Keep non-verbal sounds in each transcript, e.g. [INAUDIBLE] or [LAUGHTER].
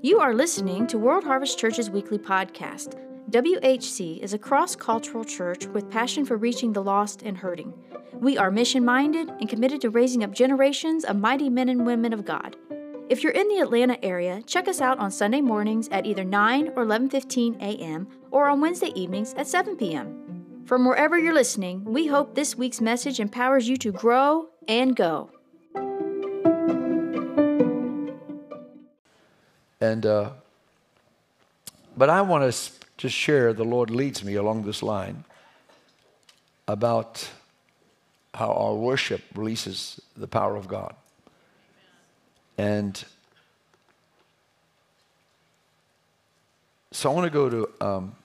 You are listening to World Harvest Church's weekly podcast. WHC is a cross cultural church with passion for reaching the lost and hurting. We are mission minded and committed to raising up generations of mighty men and women of God. If you're in the Atlanta area, check us out on Sunday mornings at either 9 or 11:15 a.m. or on Wednesday evenings at 7 p.m. From wherever you're listening, we hope this week's message empowers you to grow and go. And, uh, but I want to just share, the Lord leads me along this line about how our worship releases the power of God. And so I want to go to um,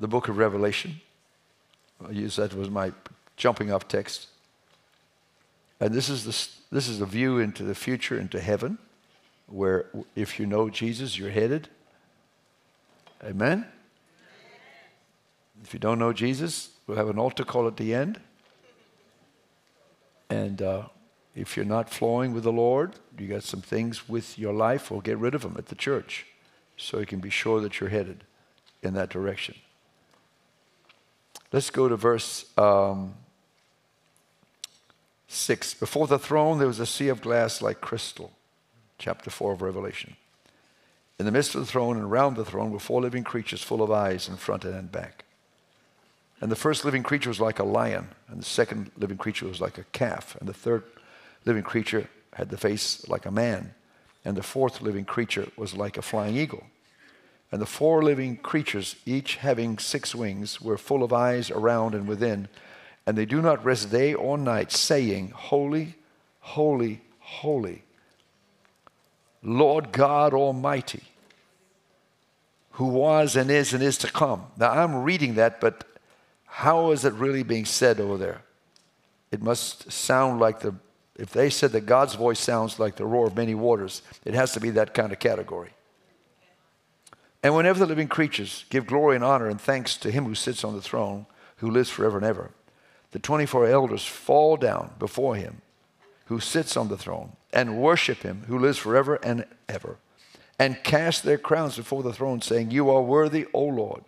the book of Revelation. I use that was my jumping off text. And this is, the, this is a view into the future, into heaven where if you know Jesus, you're headed. Amen? If you don't know Jesus, we'll have an altar call at the end. And uh, if you're not flowing with the Lord, you got some things with your life, we'll get rid of them at the church so you can be sure that you're headed in that direction. Let's go to verse um, 6. Before the throne, there was a sea of glass like crystal chapter 4 of Revelation. In the midst of the throne and around the throne were four living creatures full of eyes in front and back. And the first living creature was like a lion, and the second living creature was like a calf, and the third living creature had the face like a man, and the fourth living creature was like a flying eagle. And the four living creatures, each having six wings, were full of eyes around and within, and they do not rest day or night, saying, Holy, holy, holy Lord God Almighty, who was and is and is to come. Now I'm reading that, but how is it really being said over there? It must sound like the, if they said that God's voice sounds like the roar of many waters, it has to be that kind of category. And whenever the living creatures give glory and honor and thanks to him who sits on the throne, who lives forever and ever, the 24 elders fall down before him who sits on the throne and worship him who lives forever and ever and cast their crowns before the throne saying you are worthy o lord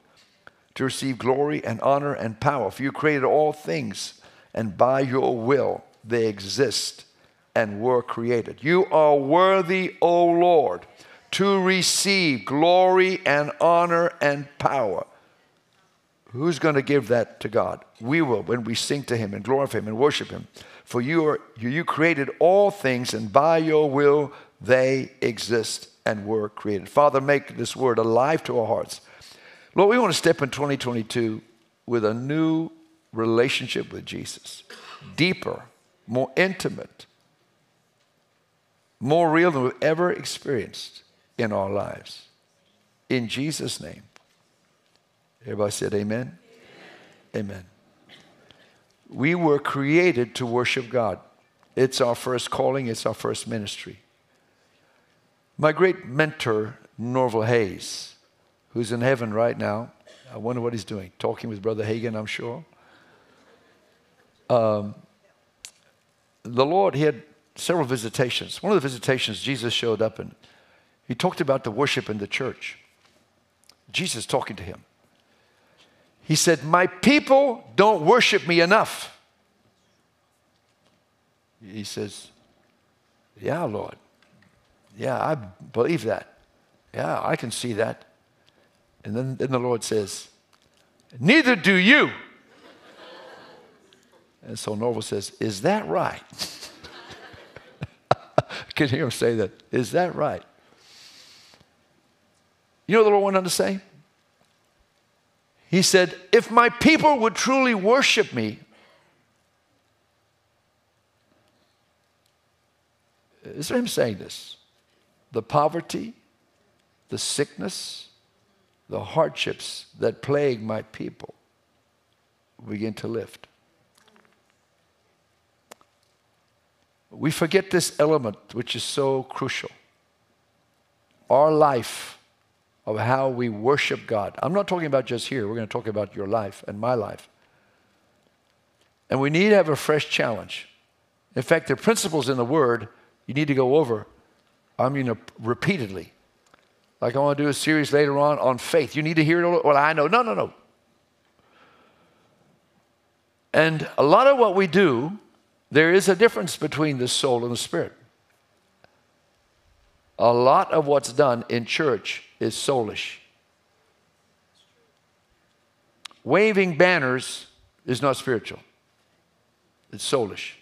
to receive glory and honor and power for you created all things and by your will they exist and were created. You are worthy o lord to receive glory and honor and power. Who's going to give that to god we will when we sing to him and glorify him and worship him for you, are, you created all things, and by your will they exist and were created. Father, make this word alive to our hearts. Lord, we want to step in 2022 with a new relationship with Jesus, deeper, more intimate, more real than we've ever experienced in our lives. In Jesus' name. Everybody said amen. Amen. amen. We were created to worship God. It's our first calling, it's our first ministry. My great mentor, Norval Hayes, who's in heaven right now, I wonder what he's doing. Talking with Brother Hagin, I'm sure. Um, the Lord, he had several visitations. One of the visitations, Jesus showed up and he talked about the worship in the church. Jesus talking to him. He said, My people don't worship me enough. He says, Yeah, Lord. Yeah, I believe that. Yeah, I can see that. And then, then the Lord says, Neither do you. And so Norval says, Is that right? I [LAUGHS] can hear him say that. Is that right? You know what the Lord wanted to say? He said, If my people would truly worship me, is him saying this? The poverty, the sickness, the hardships that plague my people begin to lift. We forget this element which is so crucial. Our life of how we worship God. I'm not talking about just here, we're going to talk about your life and my life. And we need to have a fresh challenge. In fact, are principles in the Word you need to go over, I mean, uh, repeatedly. Like I want to do a series later on on faith. You need to hear it. Well, I know. No, no, no. And a lot of what we do, there is a difference between the soul and the spirit. A lot of what's done in church is soulish. Waving banners is not spiritual, it's soulish.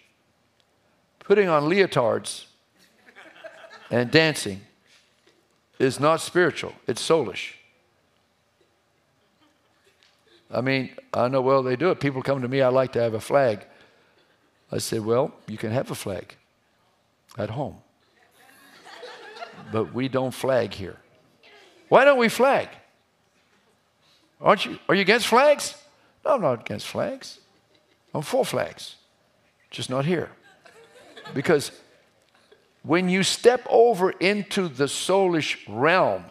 Putting on leotards and dancing is not spiritual, it's soulish. I mean, I know well they do it. People come to me, I like to have a flag. I said, Well, you can have a flag at home. But we don't flag here. Why don't we flag? Aren't you are you against flags? No, I'm not against flags. I'm for flags. Just not here. Because when you step over into the soulish realm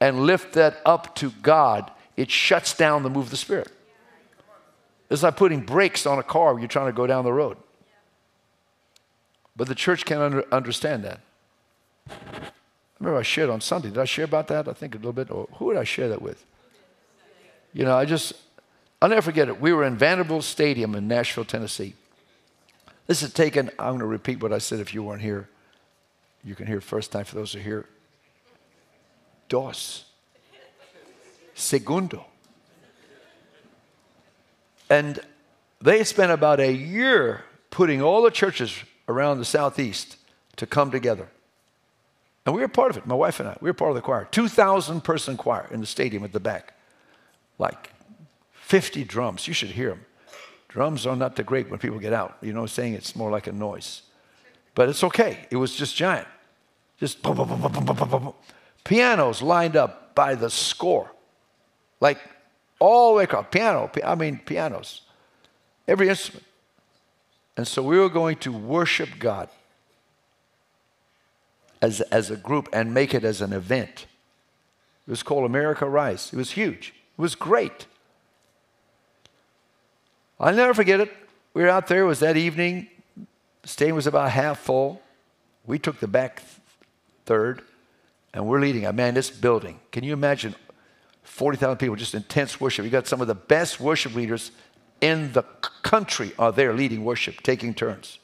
and lift that up to God, it shuts down the move of the Spirit. It's like putting brakes on a car when you're trying to go down the road. But the church can't under, understand that. Remember I shared on Sunday. Did I share about that? I think a little bit. Or who did I share that with? You know, I just, I'll never forget it. We were in Vanderbilt Stadium in Nashville, Tennessee. This is taken, I'm going to repeat what I said if you weren't here. You can hear first time for those who are here. Dos. Segundo. And they spent about a year putting all the churches around the southeast to come together. And we were part of it, my wife and I. We were part of the choir. 2,000 person choir in the stadium at the back. Like 50 drums. You should hear them. Drums are not the great when people get out. You know, saying it's more like a noise. But it's okay. It was just giant. Just boom, boom, boom, boom, boom, boom, boom. Pianos lined up by the score. Like all the way across. Piano, I mean pianos. Every instrument. And so we were going to worship God as, as a group and make it as an event. It was called America Rise. It was huge. It was great. I'll never forget it. We were out there. It was that evening. The stadium was about half full. We took the back third, and we're leading. I man, this building. Can you imagine 40,000 people, just intense worship? You got some of the best worship leaders in the country are there leading worship, taking turns.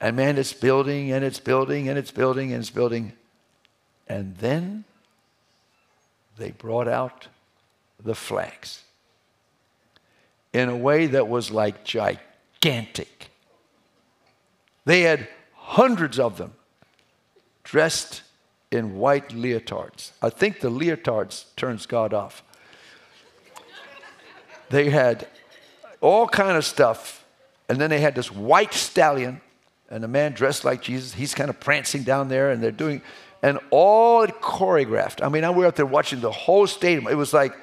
And man, it's building and it's building and it's building and it's building. And then they brought out the flags in a way that was like gigantic. They had hundreds of them dressed in white leotards. I think the leotards turns God off. They had all kind of stuff, and then they had this white stallion and a man dressed like Jesus. He's kind of prancing down there, and they're doing, and all it choreographed. I mean, I were out there watching the whole stadium. It was like,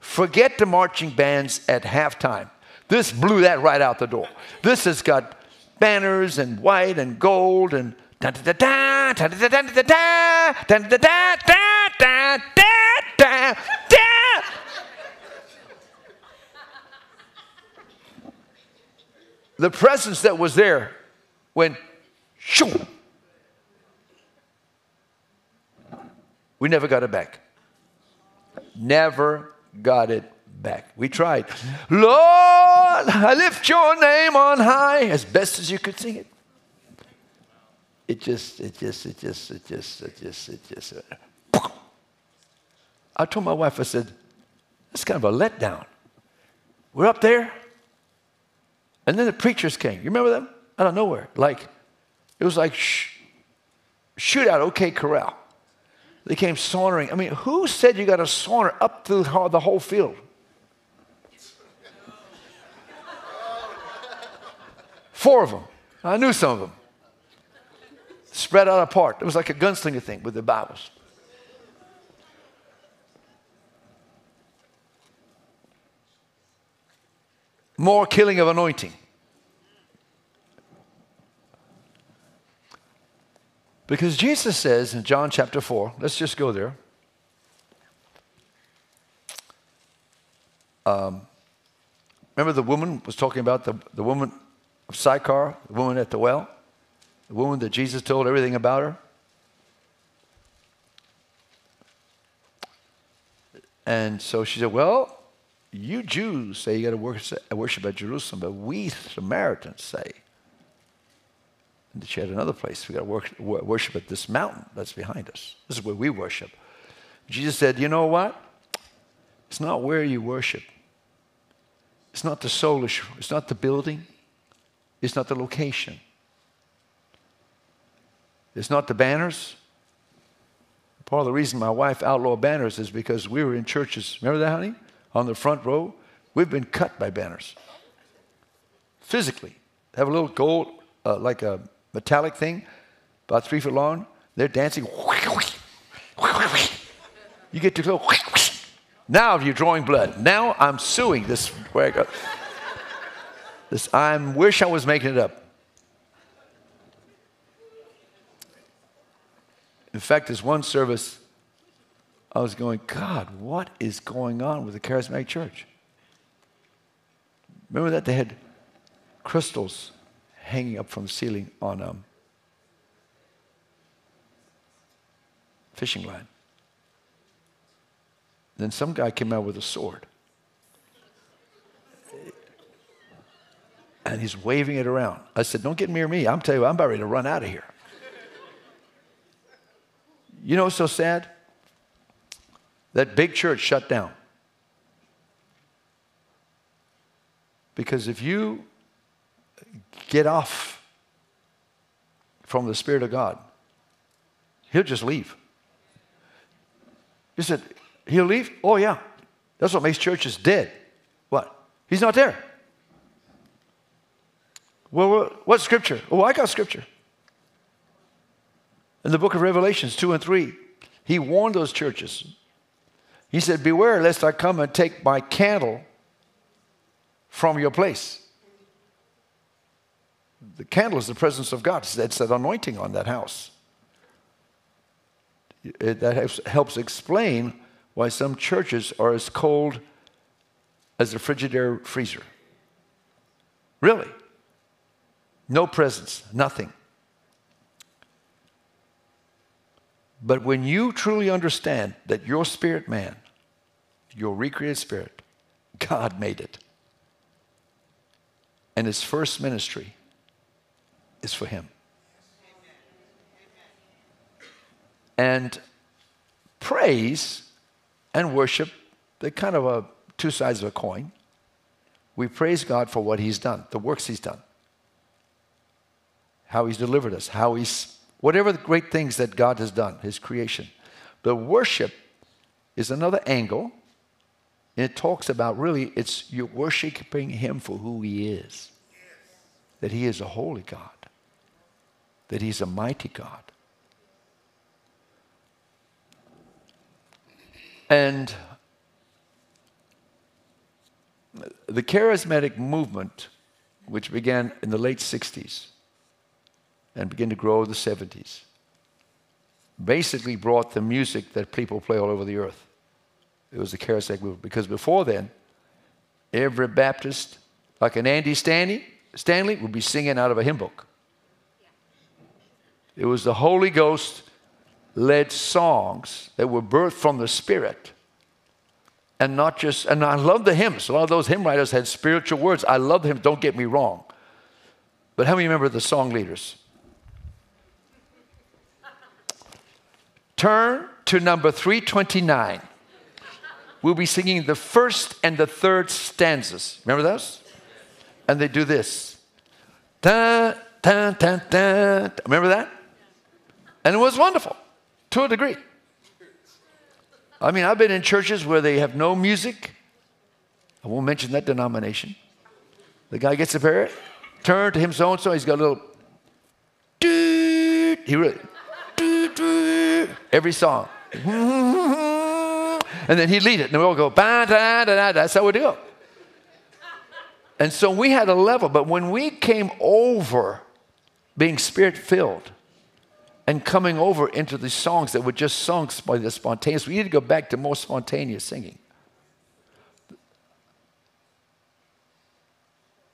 forget the marching bands at halftime. This blew that right out the door. This has got banners and white and gold and da da da da da da da da da da da da da da The presence that was there went shoo. We never got it back. Never got it back. We tried. Lord, I lift your name on high as best as you could sing it it just, it just, it just, it just, it just, it just. Uh, I told my wife, I said, that's kind of a letdown. We're up there, and then the preachers came. You remember them? Out of nowhere. Like, it was like, shoot out, OK Corral. They came sauntering. I mean, who said you got to saunter up through the whole field? Four of them. I knew some of them spread out apart. It was like a gunslinger thing with the Bibles. More killing of anointing. Because Jesus says in John chapter 4, let's just go there. Um, remember the woman was talking about the, the woman of Sychar, the woman at the well, the woman that Jesus told everything about her. And so she said, Well, you Jews say you got to worship at Jerusalem, but we Samaritans say. And she had another place. We got to worship at this mountain that's behind us. This is where we worship. Jesus said, You know what? It's not where you worship. It's not the soulish, it's not the building, it's not the location. It's not the banners. Part of the reason my wife outlawed banners is because we were in churches. Remember that, honey? On the front row. We've been cut by banners. Physically. Have a little gold, uh, like a metallic thing, about three feet long. They're dancing. You get too close. Now you're drawing blood. Now I'm suing this. This I wish I was making it up. In fact, there's one service I was going, God, what is going on with the charismatic church? Remember that they had crystals hanging up from the ceiling on a um, fishing line. Then some guy came out with a sword. And he's waving it around. I said, Don't get near me. I'm telling you, I'm about ready to run out of here. You know what's so sad? That big church shut down. Because if you get off from the Spirit of God, He'll just leave. You said, He'll leave? Oh, yeah. That's what makes churches dead. What? He's not there. Well, what scripture? Oh, I got scripture. In the book of Revelations 2 and 3, he warned those churches. He said, Beware lest I come and take my candle from your place. The candle is the presence of God. It's that anointing on that house. It, that helps explain why some churches are as cold as a Frigidaire freezer. Really. No presence, nothing. But when you truly understand that your spirit man, your recreated spirit, God made it, and his first ministry is for him. And praise and worship, they're kind of a, two sides of a coin. We praise God for what He's done, the works He's done, how He's delivered us, how He's, whatever the great things that God has done, His creation. The worship is another angle. And it talks about really, it's you're worshiping Him for who He is. That He is a holy God, that He's a mighty God. And the charismatic movement, which began in the late 60s and began to grow in the 70s, basically brought the music that people play all over the earth. It was the charismatic movement. Because before then, every Baptist, like an Andy Stanley, Stanley would be singing out of a hymn book. It was the Holy Ghost led songs that were birthed from the Spirit. And not just, and I love the hymns. A lot of those hymn writers had spiritual words. I love them, don't get me wrong. But how many remember the song leaders? Turn to number 329. We'll be singing the first and the third stanzas. Remember those? And they do this. Da, da, da. Remember that? And it was wonderful to a degree. I mean, I've been in churches where they have no music. I won't mention that denomination. The guy gets up here, turn to him so and so, he's got a little he really every song. [LAUGHS] And then he'd lead it, and we all go, ba da da da. that's how we do it. And so we had a level, but when we came over being spirit filled, and coming over into these songs that were just songs by the spontaneous. We need to go back to more spontaneous singing.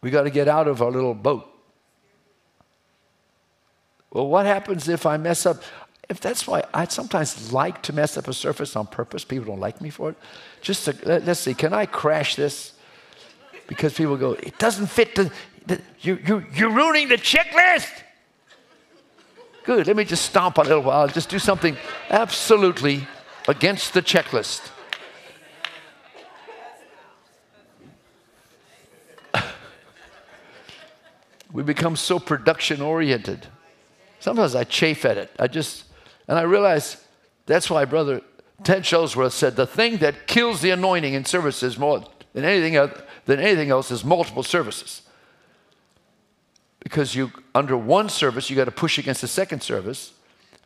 We got to get out of our little boat Well, what happens if I mess up? If that's why I sometimes like to mess up a surface on purpose, people don't like me for it. Just to, let, us see, can I crash this? Because people go, it doesn't fit the, the you, you, you're ruining the checklist. Good, let me just stomp a little while, just do something absolutely against the checklist. [LAUGHS] we become so production oriented. Sometimes I chafe at it. I just, and I realize that's why Brother Ted Shosworth said the thing that kills the anointing in services more than anything, than anything else is multiple services. Because you, under one service, you got to push against the second service.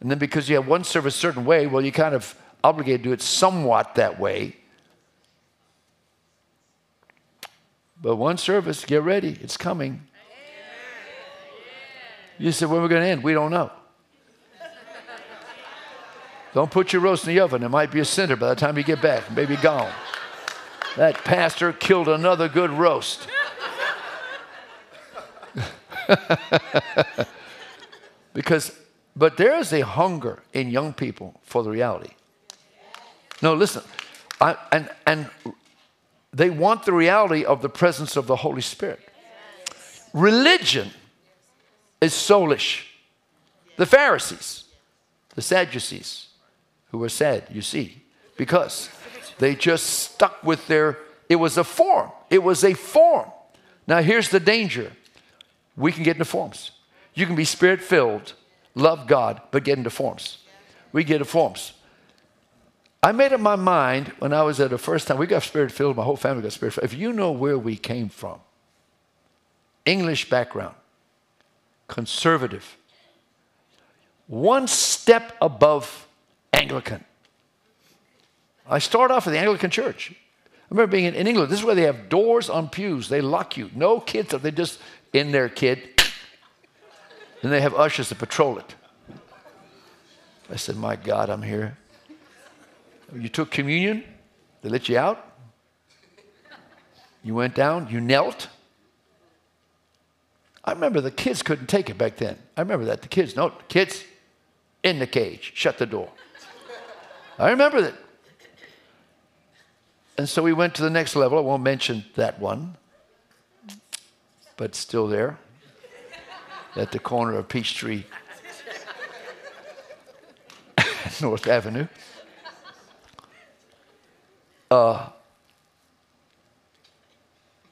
And then because you have one service a certain way, well, you kind of obligated to do it somewhat that way. But one service, get ready, it's coming. You said, when we're we going to end? We don't know. Don't put your roast in the oven. It might be a cinder by the time you get back. Maybe gone. That pastor killed another good roast. [LAUGHS] because, but there is a hunger in young people for the reality. No, listen, I, and, and they want the reality of the presence of the Holy Spirit. Religion is soulish. The Pharisees, the Sadducees, who were sad, you see, because they just stuck with their, it was a form. It was a form. Now, here's the danger we can get into forms. You can be spirit filled, love God, but get into forms. We get into forms. I made up my mind when I was at the first time, we got spirit filled, my whole family got spirit filled. If you know where we came from, English background, conservative, one step above Anglican. I start off at the Anglican church. I remember being in, in, England. This is where they have doors on pews. They lock you. No kids. They just in there, kid. And they have ushers to patrol it. I said, My God, I'm here. You took communion. They let you out. You went down. You knelt. I remember the kids couldn't take it back then. I remember that. The kids, no, kids in the cage, shut the door. I remember that. And so we went to the next level. I won't mention that one, but still there at the corner of Peachtree [LAUGHS] North Avenue. Uh,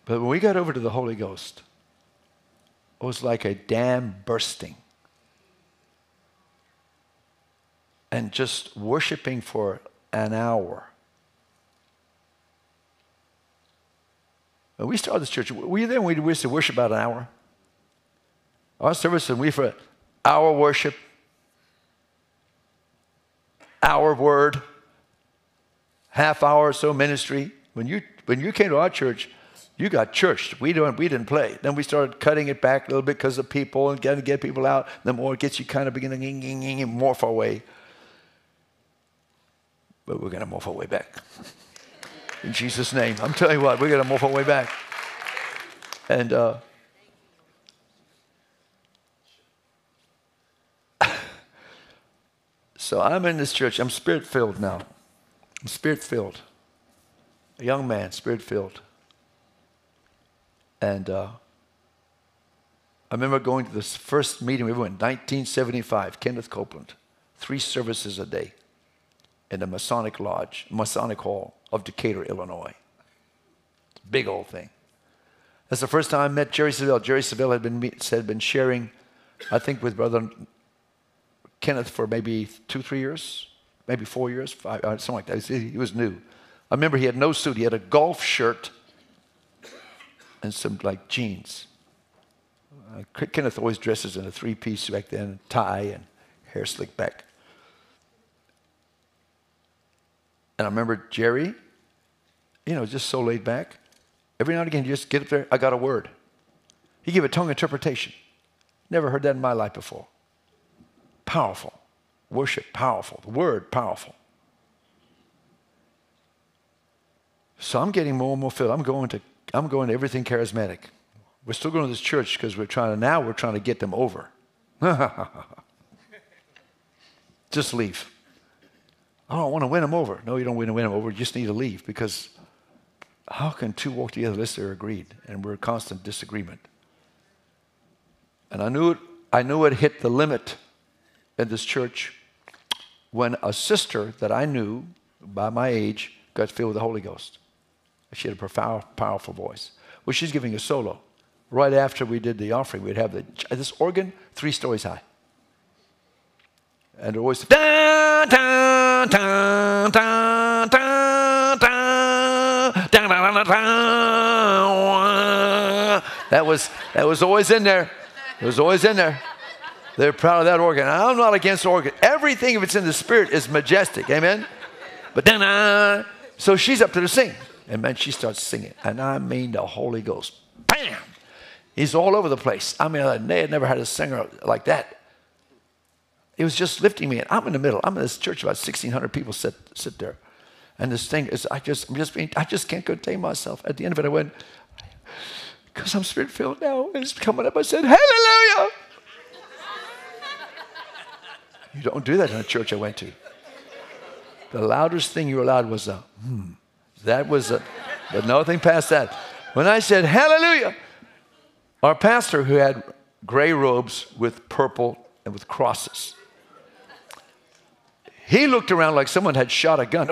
but when we got over to the Holy Ghost, it was like a dam bursting. And just worshiping for an hour. Uh, we started this church, you there when we used to worship about an hour? Our service, and we for our worship, our word, half hour or so ministry. When you, when you came to our church, you got churched. We, don't, we didn't play. Then we started cutting it back a little bit because of people and getting to get people out. The more it gets you kind of beginning to morph our way. But we're going to morph our way back. [LAUGHS] In Jesus' name. I'm telling you what, we're going to morph our way back. And uh, [LAUGHS] so I'm in this church. I'm spirit filled now. I'm spirit filled. A young man, spirit filled. And uh, I remember going to this first meeting we went, in 1975, Kenneth Copeland, three services a day in the Masonic Lodge, Masonic Hall of Decatur, Illinois. Big old thing. That's the first time I met Jerry Savelle. Jerry Savelle had been, had been sharing, I think, with Brother Kenneth for maybe two, three years, maybe four years, five, uh, something like that. He was new. I remember he had no suit. He had a golf shirt and some like jeans. Uh, Kenneth always dresses in a three piece back then, tie and hair slicked back. And I remember Jerry, you know, just so laid back. Every now and again, you just get up there, I got a word. He gave a tongue interpretation. Never heard that in my life before. Powerful. Worship, powerful. The word, powerful. So I'm getting more and more filled. I'm going to I'm going to everything charismatic. We're still going to this church because we're trying to, now we're trying to get them over. [LAUGHS] just leave. I don't want to win them over. No, you don't want to win them over. You just need to leave because how can two walk together unless they're agreed? And we're in constant disagreement. And I knew it, I knew it hit the limit in this church when a sister that I knew by my age got filled with the Holy Ghost. She had a profound, powerful voice. Well, she's giving a solo. Right after we did the offering, we'd have the, this organ three stories high. And it always, that was, that was always in there. It was always in there. They're proud of that organ. I'm not against organ. Everything, if it's in the spirit, is majestic. Amen? But then, so she's up to the sing. And man, she starts singing. And I mean the Holy Ghost. Bam! He's all over the place. I mean, they had never had a singer like that. It was just lifting me. And I'm in the middle. I'm in this church, about 1,600 people sit, sit there. And this thing is, I just, I'm just being, I just can't contain myself. At the end of it, I went, because I'm spirit filled now. And it's coming up. I said, Hallelujah. you don't do that in a church I went to. The loudest thing you were allowed was a hmm. That was a, but nothing past that. When I said hallelujah, our pastor who had gray robes with purple and with crosses, he looked around like someone had shot a gun.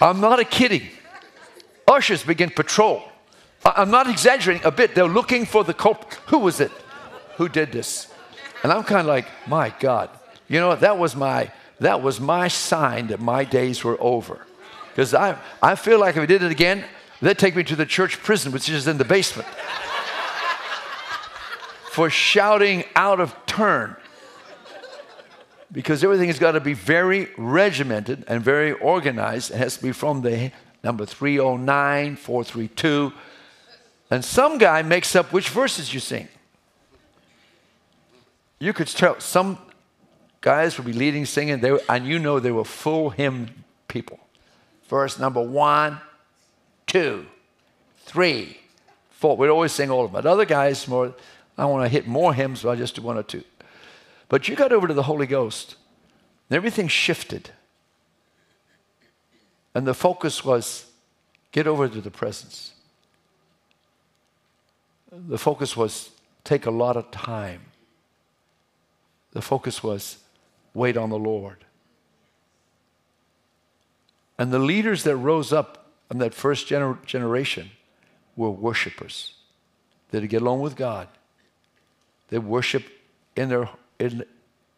I'm not a kidding. Ushers begin patrol. I'm not exaggerating a bit. They're looking for the culprit. Who was it? Who did this? And I'm kind of like, my God. You know, that was my that was my sign that my days were over. Because I, I feel like if I did it again, they'd take me to the church prison, which is in the basement, [LAUGHS] for shouting out of turn. Because everything has got to be very regimented and very organized. It has to be from the number 309, 432. And some guy makes up which verses you sing. You could tell some guys would be leading singing, they, and you know they were full hymn people. Verse number one, two, three, four. We'd always sing all of them. But other guys, more, I want to hit more hymns, so I just do one or two. But you got over to the Holy Ghost, and everything shifted. And the focus was get over to the presence. The focus was take a lot of time. The focus was wait on the Lord. And the leaders that rose up in that first gener- generation were worshipers. They'd get along with God. They'd worship in their, in,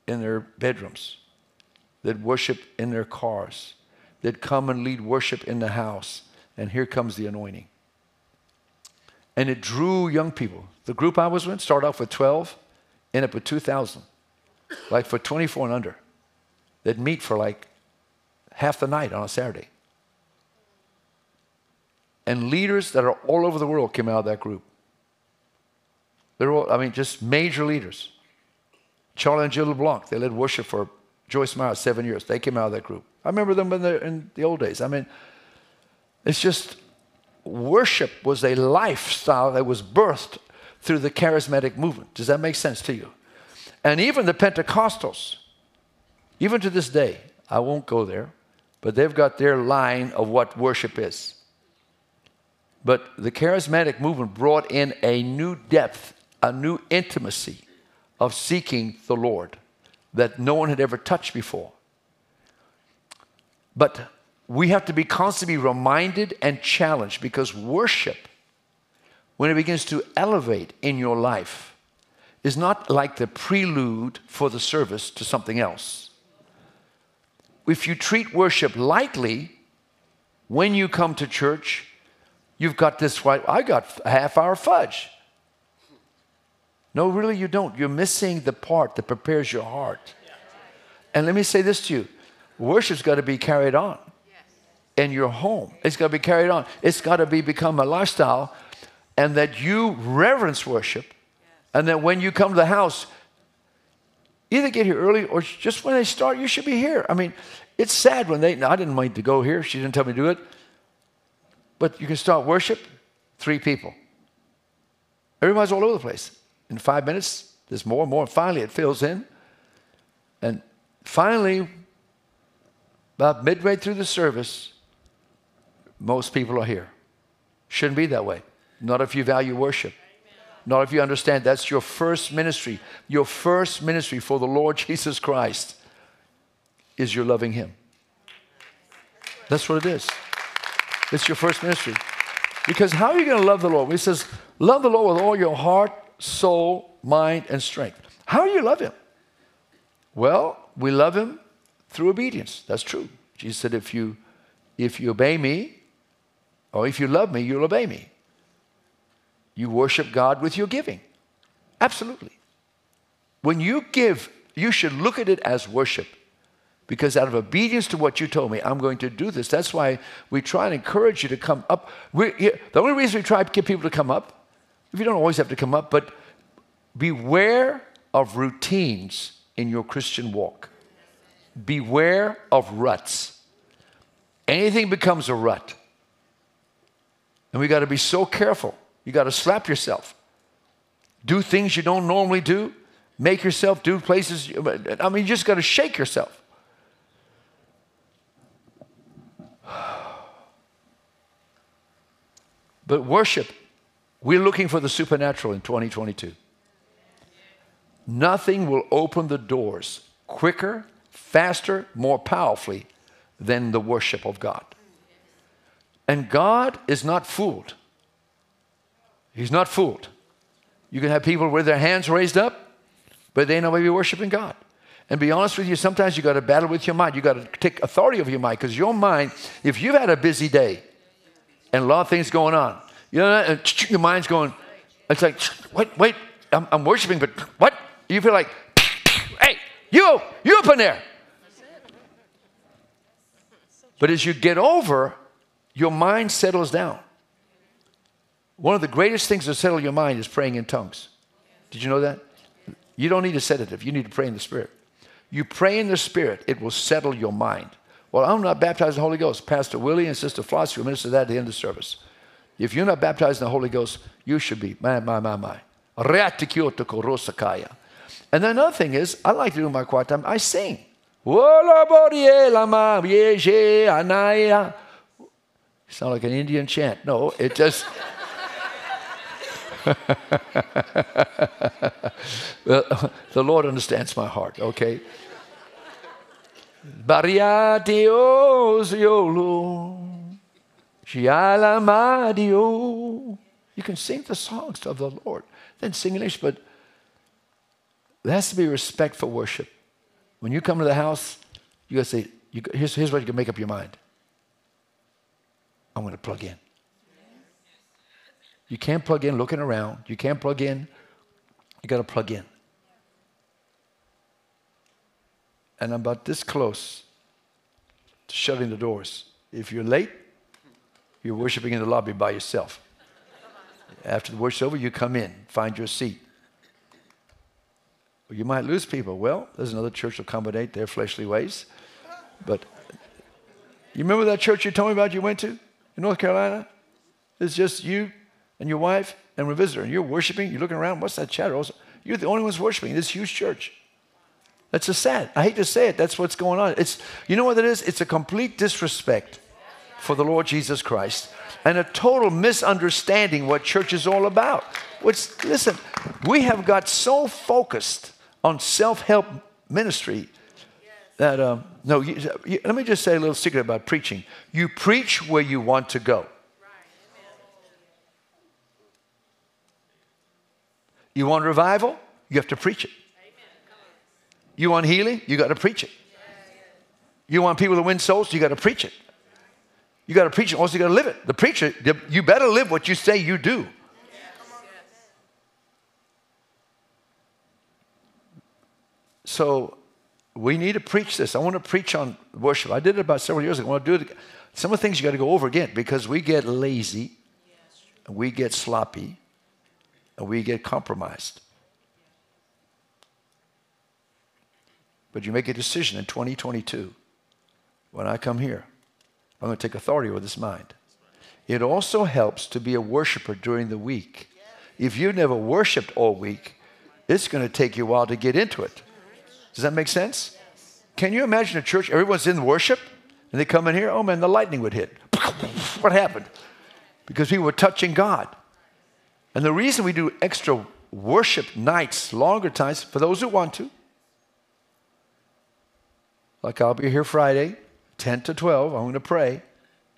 in their bedrooms. They'd worship in their cars. They'd come and lead worship in the house. And here comes the anointing. And it drew young people. The group I was with started off with 12, ended up with 2,000 like for 24 and under. They'd meet for like half the night on a Saturday. And leaders that are all over the world came out of that group. They're all, I mean, just major leaders. Charlie and Jill LeBlanc, they led worship for Joyce Meyer seven years. They came out of that group. I remember them in the, in the old days. I mean, it's just worship was a lifestyle that was birthed through the charismatic movement. Does that make sense to you? And even the Pentecostals, even to this day, I won't go there, but they've got their line of what worship is. But the charismatic movement brought in a new depth, a new intimacy of seeking the Lord that no one had ever touched before. But we have to be constantly reminded and challenged because worship, when it begins to elevate in your life, is not like the prelude for the service to something else. If you treat worship lightly, when you come to church, you've got this right. I got a half hour fudge. No, really, you don't. You're missing the part that prepares your heart. And let me say this to you worship's got to be carried on in your home. It's got to be carried on. It's got to be become a lifestyle, and that you reverence worship and that when you come to the house, either get here early or just when they start, you should be here. I mean, it's sad when they, I didn't mind to go here. She didn't tell me to do it. But you can start worship, three people. Everybody's all over the place. In five minutes, there's more and more. And finally, it fills in. And finally, about midway through the service, most people are here. Shouldn't be that way. Not if you value worship. Not if you understand that's your first ministry. Your first ministry for the Lord Jesus Christ is your loving Him. That's what it is. It's your first ministry. Because how are you going to love the Lord? He says, Love the Lord with all your heart, soul, mind, and strength. How do you love Him? Well, we love Him through obedience. That's true. Jesus said, If you, if you obey me, or if you love me, you'll obey me. You worship God with your giving. Absolutely. When you give, you should look at it as worship. Because out of obedience to what you told me, I'm going to do this. That's why we try and encourage you to come up. We, the only reason we try to get people to come up, you don't always have to come up, but beware of routines in your Christian walk. Beware of ruts. Anything becomes a rut. And we got to be so careful. You got to slap yourself. Do things you don't normally do. Make yourself do places. I mean, you just got to shake yourself. But worship, we're looking for the supernatural in 2022. Nothing will open the doors quicker, faster, more powerfully than the worship of God. And God is not fooled. He's not fooled. You can have people with their hands raised up, but they know maybe worshiping God. And be honest with you, sometimes you got to battle with your mind. You got to take authority over your mind because your mind, if you've had a busy day and a lot of things going on, you know, your mind's going, it's like, wait, wait, I'm, I'm worshiping, but what? You feel like, hey, you, you up in there. But as you get over, your mind settles down. One of the greatest things to settle your mind is praying in tongues. Did you know that? You don't need a sedative, you need to pray in the Spirit. You pray in the Spirit, it will settle your mind. Well, I'm not baptized in the Holy Ghost. Pastor Willie and Sister Flossie will minister that at the end of the service. If you're not baptized in the Holy Ghost, you should be. My, my, my, my. And then another thing is, I like to do my quiet time, I sing. Sound like an Indian chant. No, it just. [LAUGHS] the Lord understands my heart, okay? You can sing the songs of the Lord, then sing English, but there has to be respect for worship. When you come to the house, you gotta say, you, here's, here's what you can make up your mind. I'm gonna plug in. You can't plug in looking around. You can't plug in. You got to plug in. And I'm about this close to shutting the doors. If you're late, you're worshiping in the lobby by yourself. After the worship's over, you come in, find your seat. You might lose people. Well, there's another church will accommodate their fleshly ways. But you remember that church you told me about you went to in North Carolina? It's just you and your wife and a visitor, and you're worshiping, you're looking around, what's that chatter? You're the only ones worshiping this huge church. That's just sad. I hate to say it, that's what's going on. It's, you know what it is? It's a complete disrespect for the Lord Jesus Christ and a total misunderstanding what church is all about. Which, listen, we have got so focused on self help ministry that, um, no, you, you, let me just say a little secret about preaching. You preach where you want to go. You want revival? You have to preach it. You want healing? You got to preach it. You want people to win souls? You got to preach it. You got to preach it. Also, you got to live it. The preacher, you better live what you say you do. So we need to preach this. I want to preach on worship. I did it about several years ago. I want to do it. Some of the things you got to go over again because we get lazy, we get sloppy, and we get compromised. But you make a decision in 2022 when I come here, I'm going to take authority over this mind. It also helps to be a worshiper during the week. If you've never worshiped all week, it's going to take you a while to get into it. Does that make sense? Can you imagine a church, everyone's in worship, and they come in here, oh man, the lightning would hit. [LAUGHS] what happened? Because we were touching God. And the reason we do extra worship nights, longer times, for those who want to, like I'll be here Friday, 10 to 12, I'm going to pray.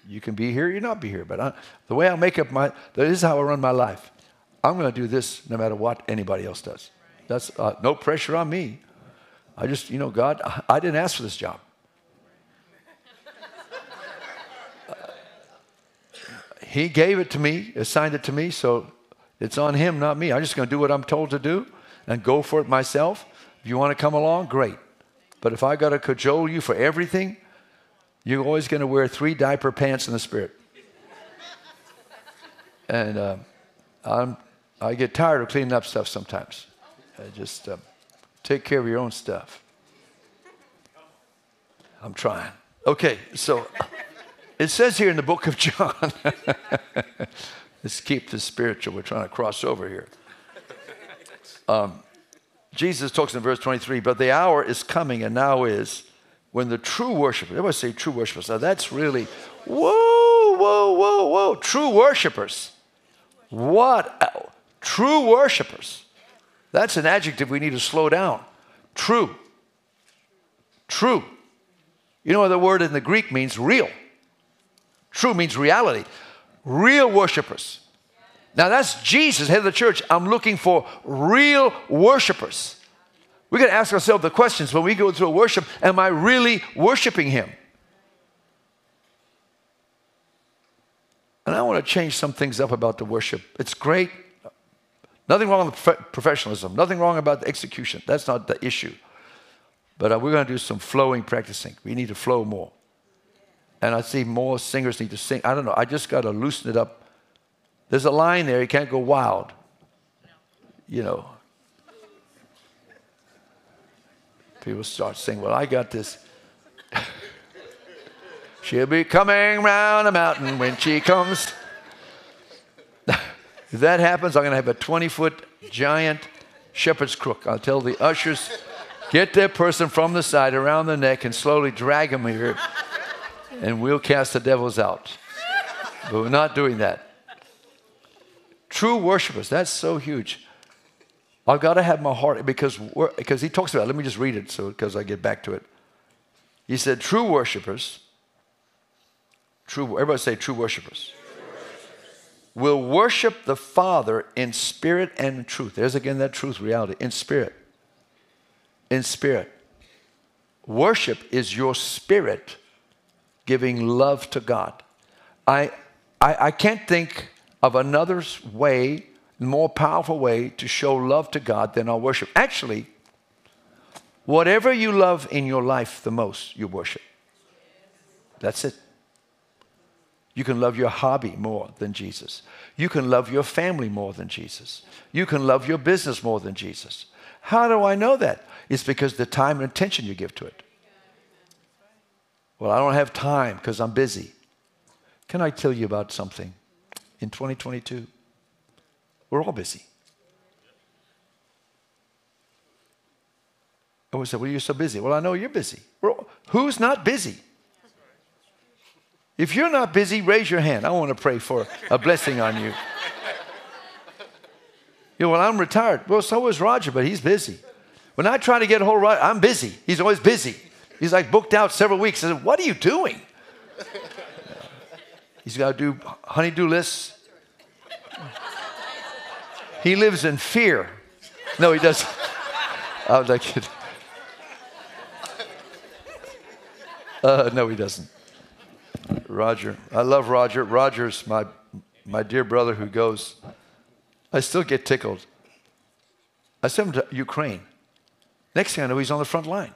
You can be here, you not be here. But I, the way I make up my, this is how I run my life. I'm going to do this no matter what anybody else does. That's uh, no pressure on me. I just, you know, God, I didn't ask for this job. he gave it to me, assigned it to me, so it's on him, not me. I'm just going to do what I'm told to do and go for it myself. If you want to come along, great. But if I got to cajole you for everything, you're always going to wear three diaper pants in the spirit. and uh, I'm, I get tired of cleaning up stuff sometimes. I just uh, take care of your own stuff. I'm trying. Okay, so it says here in the book of John, [LAUGHS] let's keep this spiritual. We're trying to cross over here. Um, Jesus talks in verse 23, but the hour is coming and now is when the true worshipers, everybody say true worshipers. Now that's really, whoa, whoa, whoa, whoa, true worshipers. What? Uh, true worshipers. That's an adjective we need to slow down. True. True. You know what the word in the Greek means? Real. True means reality. Real worshipers. Now that's Jesus, head of the church. I'm looking for real worshipers. We got to ask ourselves the questions when we go through a worship Am I really worshiping Him? And I want to change some things up about the worship. It's great. Nothing wrong with professionalism, nothing wrong about the execution. That's not the issue. But uh, we're going to do some flowing practicing. We need to flow more. And I see more singers need to sing. I don't know. I just got to loosen it up. There's a line there. You can't go wild. You know. People start saying, Well, I got this. She'll be coming round the mountain when she comes. if that happens, I'm going to have a 20 foot giant shepherd's crook. I'll tell the ushers, get that person from the side around the neck and slowly drag him here and we'll cast the devils out. But we're not doing that. True worshipers, that's so huge. I've got to have my heart because, because he talks about it. Let me just read it so because I get back to it. He said, True worshipers, true, everybody say true worshipers, will worship the Father in spirit and truth. There's again that truth reality in spirit. In spirit. Worship is your spirit giving love to God. I, I, I can't think of another way, more powerful way to show love to God than our worship. Actually, whatever you love in your life the most, you worship. That's it. You can love your hobby more than Jesus. You can love your family more than Jesus. You can love your business more than Jesus. How do I know that? It's because the time and attention you give to it. Well, I don't have time because I'm busy. Can I tell you about something? In 2022, we're all busy. I always say, Well, you're so busy. Well, I know you're busy. All, who's not busy? If you're not busy, raise your hand. I want to pray for a blessing on you. You know, well, I'm retired. Well, so is Roger, but he's busy. When I try to get a hold of Roger, I'm busy. He's always busy. He's like booked out several weeks. I said, What are you doing? He's got to do honeydew lists. He lives in fear. No, he doesn't. I was like, uh, no, he doesn't. Roger. I love Roger. Roger's my, my dear brother who goes. I still get tickled. I sent him to Ukraine. Next thing I know, he's on the front line.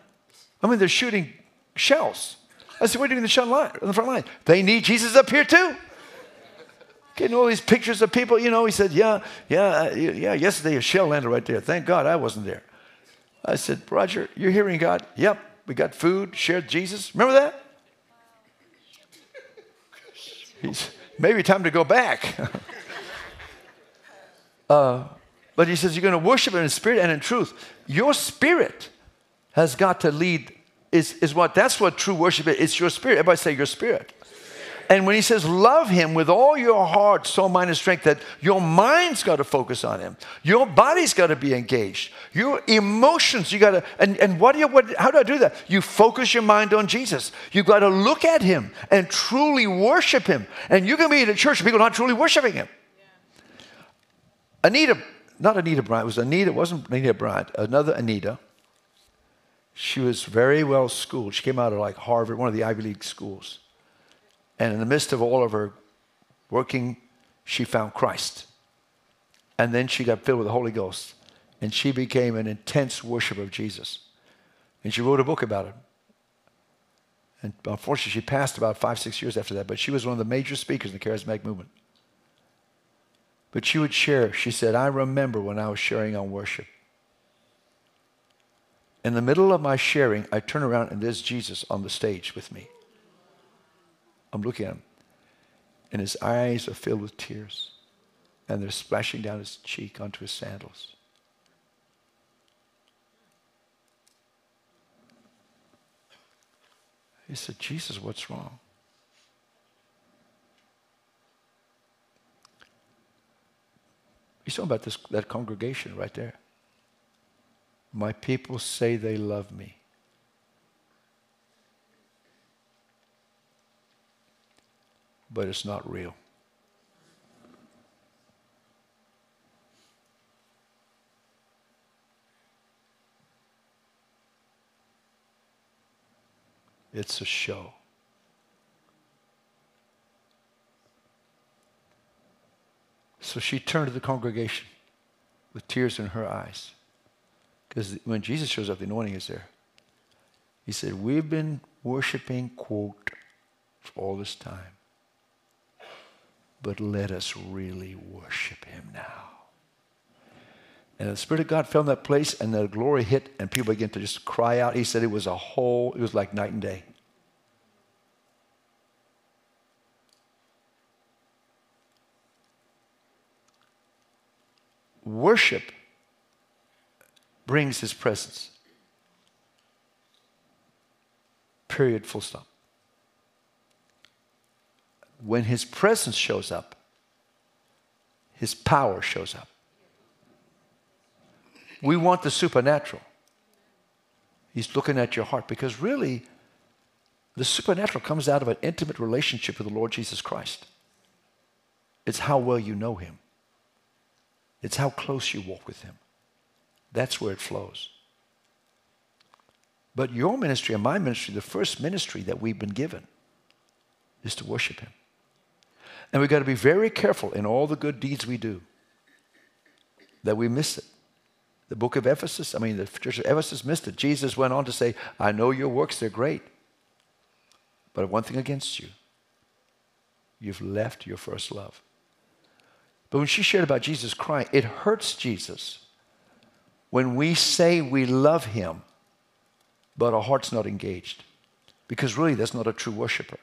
I mean, they're shooting shells. I said, what are you doing in the, the front line? They need Jesus up here too. Getting all these pictures of people, you know, he said, yeah, yeah, uh, yeah, yesterday a shell landed right there. Thank God I wasn't there. I said, Roger, you're hearing God? Yep, we got food, shared Jesus. Remember that? He's, maybe time to go back. [LAUGHS] uh, but he says, you're going to worship him in spirit and in truth. Your spirit has got to lead, is, is what, that's what true worship is. It's your spirit. Everybody say your spirit. And when he says love him with all your heart, soul, mind, and strength, that your mind's got to focus on him. Your body's got to be engaged. Your emotions, you got to, and, and what do you, what, how do I do that? You focus your mind on Jesus. You got to look at him and truly worship him. And you can be in a church, people not truly worshiping him. Yeah. Anita, not Anita Bryant, it was Anita, it wasn't Anita Bryant, another Anita. She was very well schooled. She came out of like Harvard, one of the Ivy League schools. And in the midst of all of her working, she found Christ. And then she got filled with the Holy Ghost. And she became an intense worshiper of Jesus. And she wrote a book about it. And unfortunately, she passed about five, six years after that. But she was one of the major speakers in the charismatic movement. But she would share, she said, I remember when I was sharing on worship. In the middle of my sharing, I turn around and there's Jesus on the stage with me. I'm looking at him. And his eyes are filled with tears. And they're splashing down his cheek onto his sandals. He said, Jesus, what's wrong? He's talking about this, that congregation right there. My people say they love me. But it's not real. It's a show. So she turned to the congregation with tears in her eyes. Because when Jesus shows up, the anointing is there. He said, We've been worshiping, quote, for all this time but let us really worship him now. And the Spirit of God fell in that place, and the glory hit, and people began to just cry out. He said it was a whole, it was like night and day. Worship brings his presence. Period, full stop when his presence shows up, his power shows up. We want the supernatural. He's looking at your heart because really, the supernatural comes out of an intimate relationship with the Lord Jesus Christ. It's how well you know him, it's how close you walk with him. That's where it flows. But your ministry and my ministry, the first ministry that we've been given, is to worship him. And we've got to be very careful in all the good deeds we do that we miss it. The book of Ephesus, I mean, the church of Ephesus missed it. Jesus went on to say, I know your works, they're great. But one thing against you you've left your first love. But when she shared about Jesus crying, it hurts Jesus when we say we love him, but our heart's not engaged. Because really, that's not a true worshiper.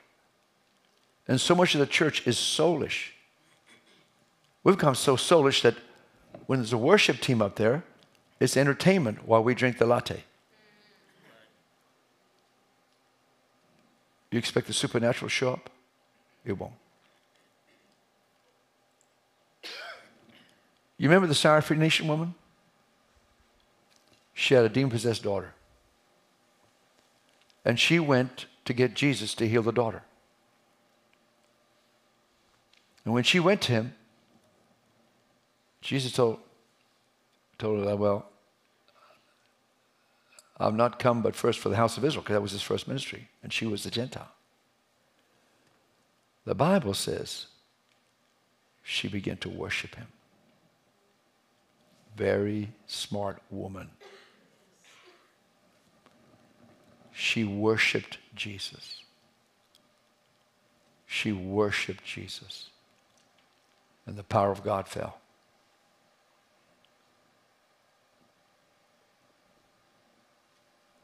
And so much of the church is soulish. We've become so soulish that when there's a worship team up there, it's entertainment while we drink the latte. You expect the supernatural to show up? It won't. You remember the Syrophoenician woman? She had a demon possessed daughter. And she went to get Jesus to heal the daughter. And when she went to him, Jesus told, told her that, well, I've not come but first for the house of Israel, because that was his first ministry, and she was the Gentile. The Bible says she began to worship him. Very smart woman. She worshiped Jesus. She worshiped Jesus and the power of God fell.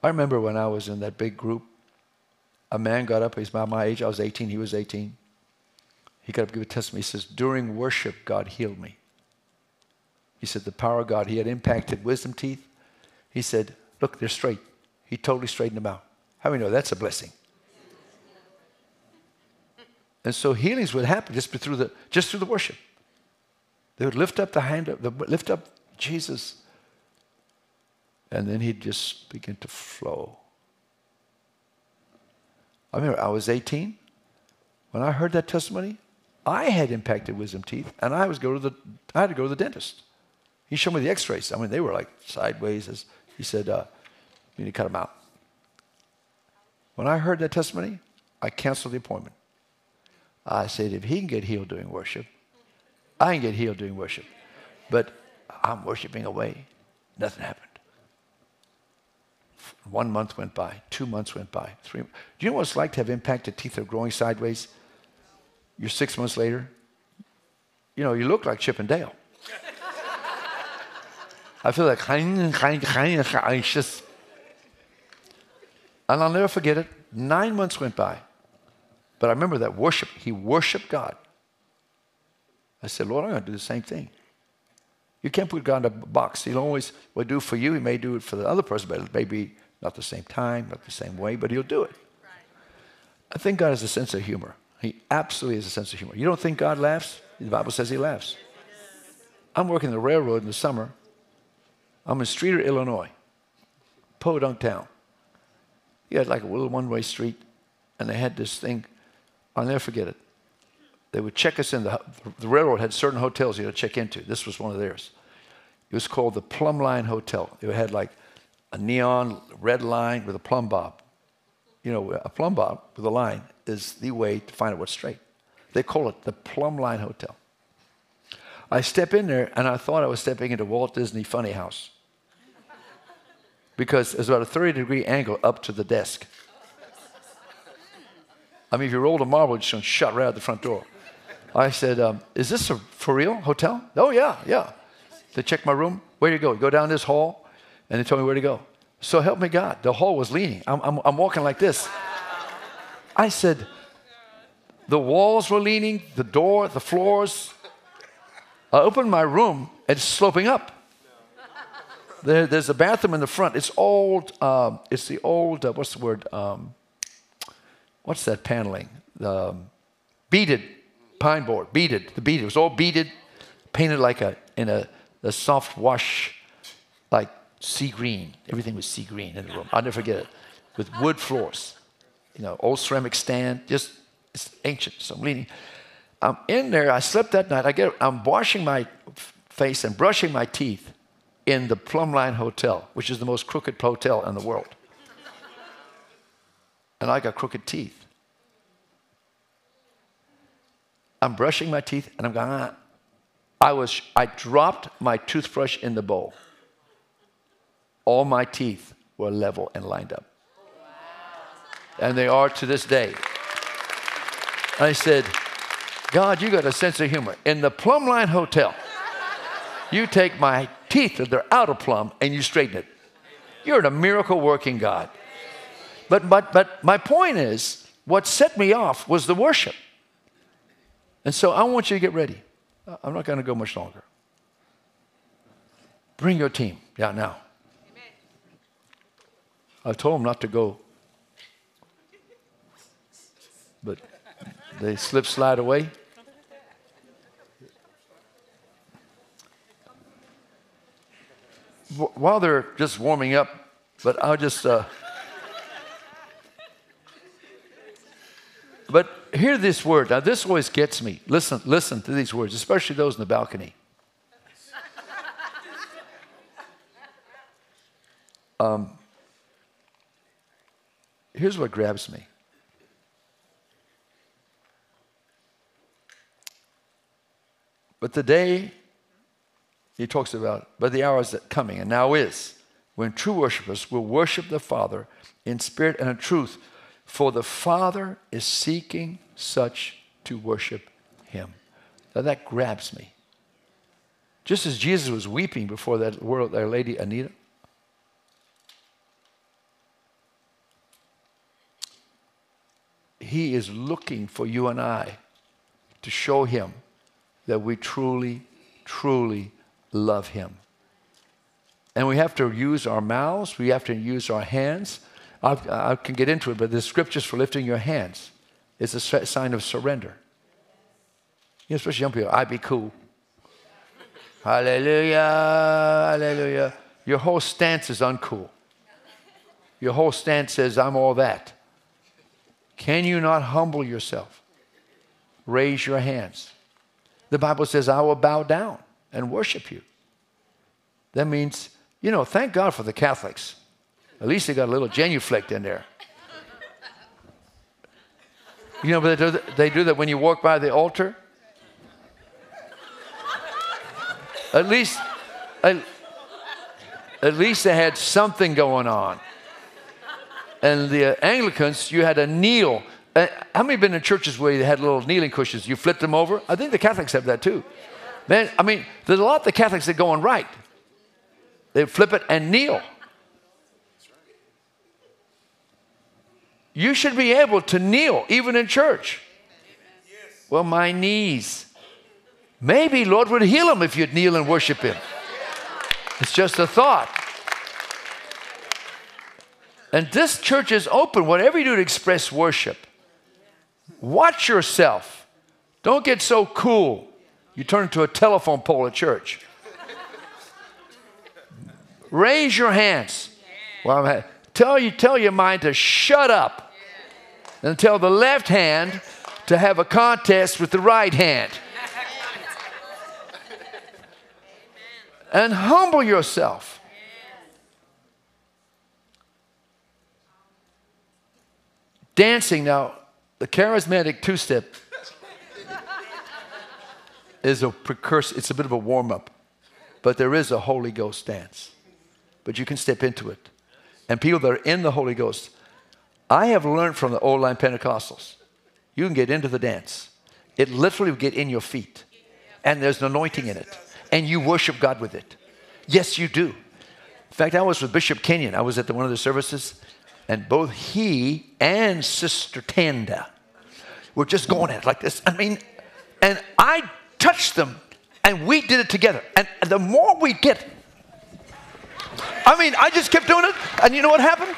I remember when I was in that big group, a man got up, he's about my age, I was 18, he was 18. He got up to give a testimony. He says, During worship, God healed me. He said, The power of God, he had impacted wisdom teeth. He said, Look, they're straight. He totally straightened them out. How many know that's a blessing? And so healings would happen just through the, just through the worship. They would lift up the hand, lift up Jesus, and then he'd just begin to flow. I remember I was 18 when I heard that testimony. I had impacted wisdom teeth, and I was go to the I had to go to the dentist. He showed me the X-rays. I mean, they were like sideways. As he said, uh, "You need to cut them out." When I heard that testimony, I canceled the appointment. I said, "If he can get healed doing worship, I can get healed doing worship." But I'm worshiping away. Nothing happened. One month went by, two months went by, three. Do you know what it's like to have impacted teeth that are growing sideways? You're six months later. You know, you look like Chip and Dale. [LAUGHS] I feel like just. And I'll never forget it. Nine months went by. But I remember that worship. He worshiped God. I said, Lord, I'm going to do the same thing. You can't put God in a box. He'll always will do for you. He may do it for the other person, but it may be not the same time, not the same way, but he'll do it. I think God has a sense of humor. He absolutely has a sense of humor. You don't think God laughs? The Bible says he laughs. I'm working the railroad in the summer. I'm in Streator, Illinois, Podunk town. You had like a little one-way street, and they had this thing. I'll never forget it. They would check us in. The, the railroad had certain hotels you had to check into. This was one of theirs. It was called the Plumb Line Hotel. It had like a neon red line with a plumb bob. You know, a plumb bob with a line is the way to find out what's straight. They call it the Plumb Line Hotel. I step in there and I thought I was stepping into Walt Disney Funny House because there's about a 30 degree angle up to the desk. I mean, if you rolled a marble, it's going to shut right out the front door. I said, um, Is this a for real hotel? Oh, yeah, yeah. They checked my room. Where do you go? You go down this hall, and they told me where to go. So help me God. The hall was leaning. I'm, I'm, I'm walking like this. I said, The walls were leaning, the door, the floors. I opened my room, it's sloping up. There, there's a bathroom in the front. It's old, uh, it's the old, uh, what's the word? Um, what's that paneling? The um, beaded pine board, beaded. The beaded. It was all beaded, painted like a in a, a soft wash, like sea green. Everything was sea green in the room. I'll never forget it. With wood floors, you know, old ceramic stand. Just it's ancient. So I'm leaning. I'm in there. I slept that night. I get. I'm washing my face and brushing my teeth in the Plumb Line Hotel, which is the most crooked hotel in the world. And I got crooked teeth. I'm brushing my teeth and I'm going, ah. I was, I dropped my toothbrush in the bowl. All my teeth were level and lined up. And they are to this day. I said, God, you got a sense of humor. In the Plumb Line Hotel, you take my teeth that they're out of plumb and you straighten it. You're a miracle working God. But, but, but my point is, what set me off was the worship. And so I want you to get ready. I'm not going to go much longer. Bring your team. Yeah, now. I told them not to go, but they slip slide away. While they're just warming up, but I'll just. Uh, but hear this word. Now, this always gets me. Listen, listen to these words, especially those in the balcony. Um, here's what grabs me. But the day he talks about, but the hour is coming, and now is, when true worshipers will worship the Father in spirit and in truth for the Father is seeking such to worship him. Now that grabs me. Just as Jesus was weeping before that world, that lady Anita, he is looking for you and I to show him that we truly, truly love him. And we have to use our mouths, we have to use our hands. I, I can get into it, but the scriptures for lifting your hands is a sign of surrender. You know, especially young people, I'd be cool. hallelujah, hallelujah. Your whole stance is uncool. Your whole stance says, I'm all that. Can you not humble yourself? Raise your hands. The Bible says, I will bow down and worship you. That means, you know, thank God for the Catholics. At least they got a little genuflect in there. You know, but they do, that, they do that when you walk by the altar. At least, at, at least they had something going on. And the Anglicans, you had to kneel. Uh, how many been in churches where you had little kneeling cushions? You flipped them over? I think the Catholics have that too. Man, I mean, there's a lot of the Catholics that go on right. They flip it and kneel. You should be able to kneel even in church. Well, my knees. Maybe Lord would heal them if you'd kneel and worship Him. It's just a thought. And this church is open, whatever you do to express worship. Watch yourself. Don't get so cool. You turn into a telephone pole at church. Raise your hands. Well, tell you tell your mind to shut up. And tell the left hand to have a contest with the right hand. And humble yourself. Dancing now, the charismatic two step is a precursor, it's a bit of a warm up, but there is a Holy Ghost dance. But you can step into it. And people that are in the Holy Ghost, I have learned from the old line Pentecostals, you can get into the dance. It literally will get in your feet, and there's an anointing in it, and you worship God with it. Yes, you do. In fact, I was with Bishop Kenyon. I was at the, one of the services, and both he and Sister Tanda were just going at it like this. I mean, and I touched them and we did it together. And the more we get, I mean, I just kept doing it. And you know what happened?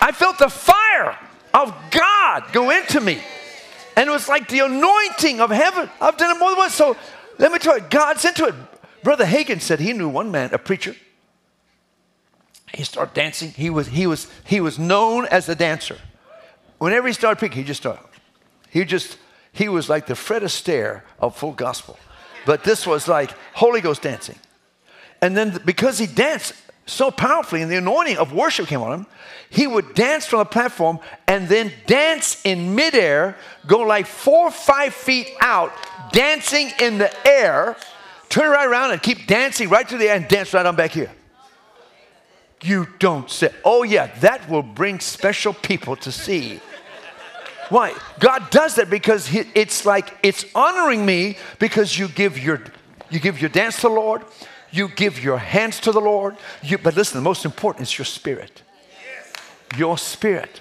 I felt the fire of God go into me. And it was like the anointing of heaven. I've done it more than once. So let me tell you, God's into it. Brother Hagin said he knew one man, a preacher, he started dancing. He was, he was, he was known as a dancer. Whenever he started preaching, he just started. He just, he was like the Fred Astaire of full gospel. But this was like Holy Ghost dancing. And then because he danced so powerfully and the anointing of worship came on him, he would dance from the platform and then dance in midair, go like four or five feet out, dancing in the air, turn right around and keep dancing right to the end, and dance right on back here. You don't say, oh, yeah, that will bring special people to see. Why? God does that because it's like it's honoring me because you give your you give your dance to the Lord, you give your hands to the Lord. You, but listen, the most important is your spirit. Your spirit.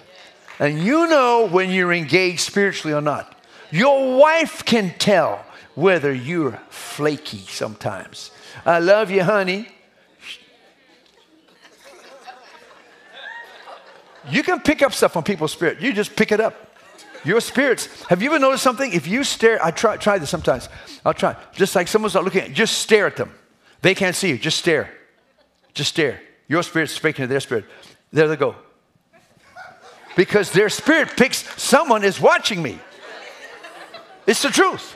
And you know when you're engaged spiritually or not. Your wife can tell whether you're flaky sometimes. I love you, honey. You can pick up stuff on people's spirit. You just pick it up. Your spirits. Have you ever noticed something? If you stare, I try, try this sometimes. I'll try. Just like someone's not looking at just stare at them. They can't see you. Just stare. Just stare. Your spirit's speaking to their spirit. There they go. Because their spirit picks someone is watching me. It's the truth.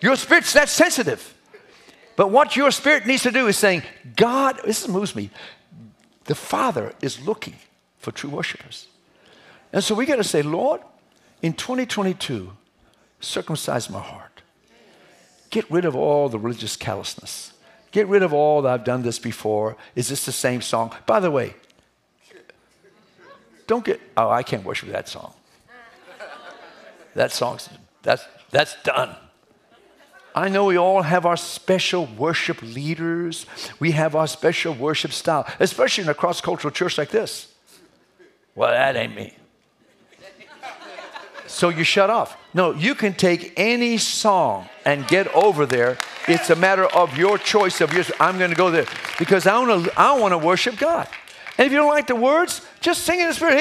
Your spirit's that sensitive. But what your spirit needs to do is saying, God, this moves me. The Father is looking for true worshipers. And so we got to say, Lord, in 2022, circumcise my heart. Get rid of all the religious callousness. Get rid of all that I've done this before. Is this the same song? By the way, don't get, oh, I can't worship that song. That song's, that's, that's done. I know we all have our special worship leaders. We have our special worship style, especially in a cross cultural church like this. Well, that ain't me. So you shut off. No, you can take any song and get over there. It's a matter of your choice of yours. I'm going to go there because I want to. I want to worship God. And if you don't like the words, just sing in the spirit.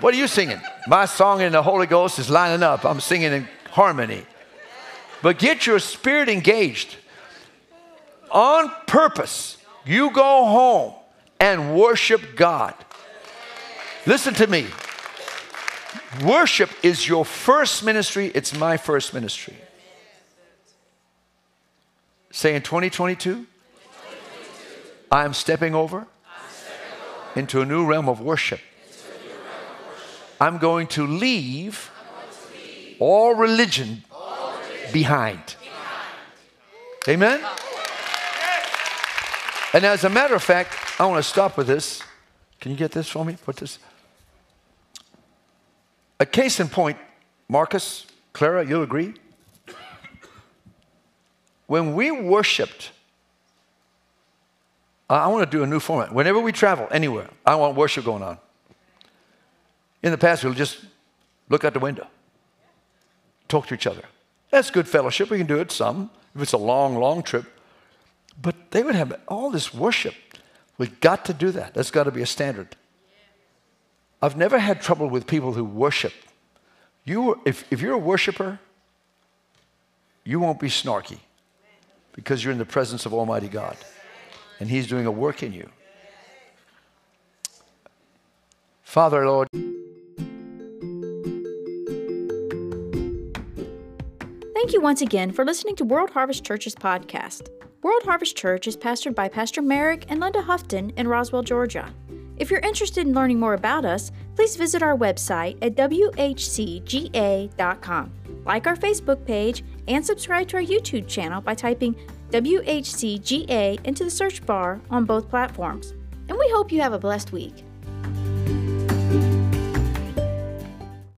What are you singing? My song in the Holy Ghost is lining up. I'm singing in harmony. But get your spirit engaged. On purpose, you go home and worship God. Listen to me. Worship is your first ministry, it's my first ministry. Say in 2022, I am stepping over into a new realm of worship. I'm going to leave all religion behind. Amen? And as a matter of fact, I want to stop with this. Can you get this for me? Put this. A case in point, Marcus, Clara, you'll agree? When we worshiped, I want to do a new format. Whenever we travel anywhere, I want worship going on. In the past, we'll just look out the window, talk to each other. That's good fellowship. We can do it some if it's a long, long trip. But they would have all this worship. We've got to do that. That's got to be a standard. I've never had trouble with people who worship. You, if, if you're a worshiper, you won't be snarky because you're in the presence of Almighty God and He's doing a work in you. Father, Lord. Thank you once again for listening to World Harvest Church's podcast. World Harvest Church is pastored by Pastor Merrick and Linda Houghton in Roswell, Georgia. If you're interested in learning more about us, please visit our website at whcga.com. Like our Facebook page and subscribe to our YouTube channel by typing WHCGA into the search bar on both platforms. And we hope you have a blessed week.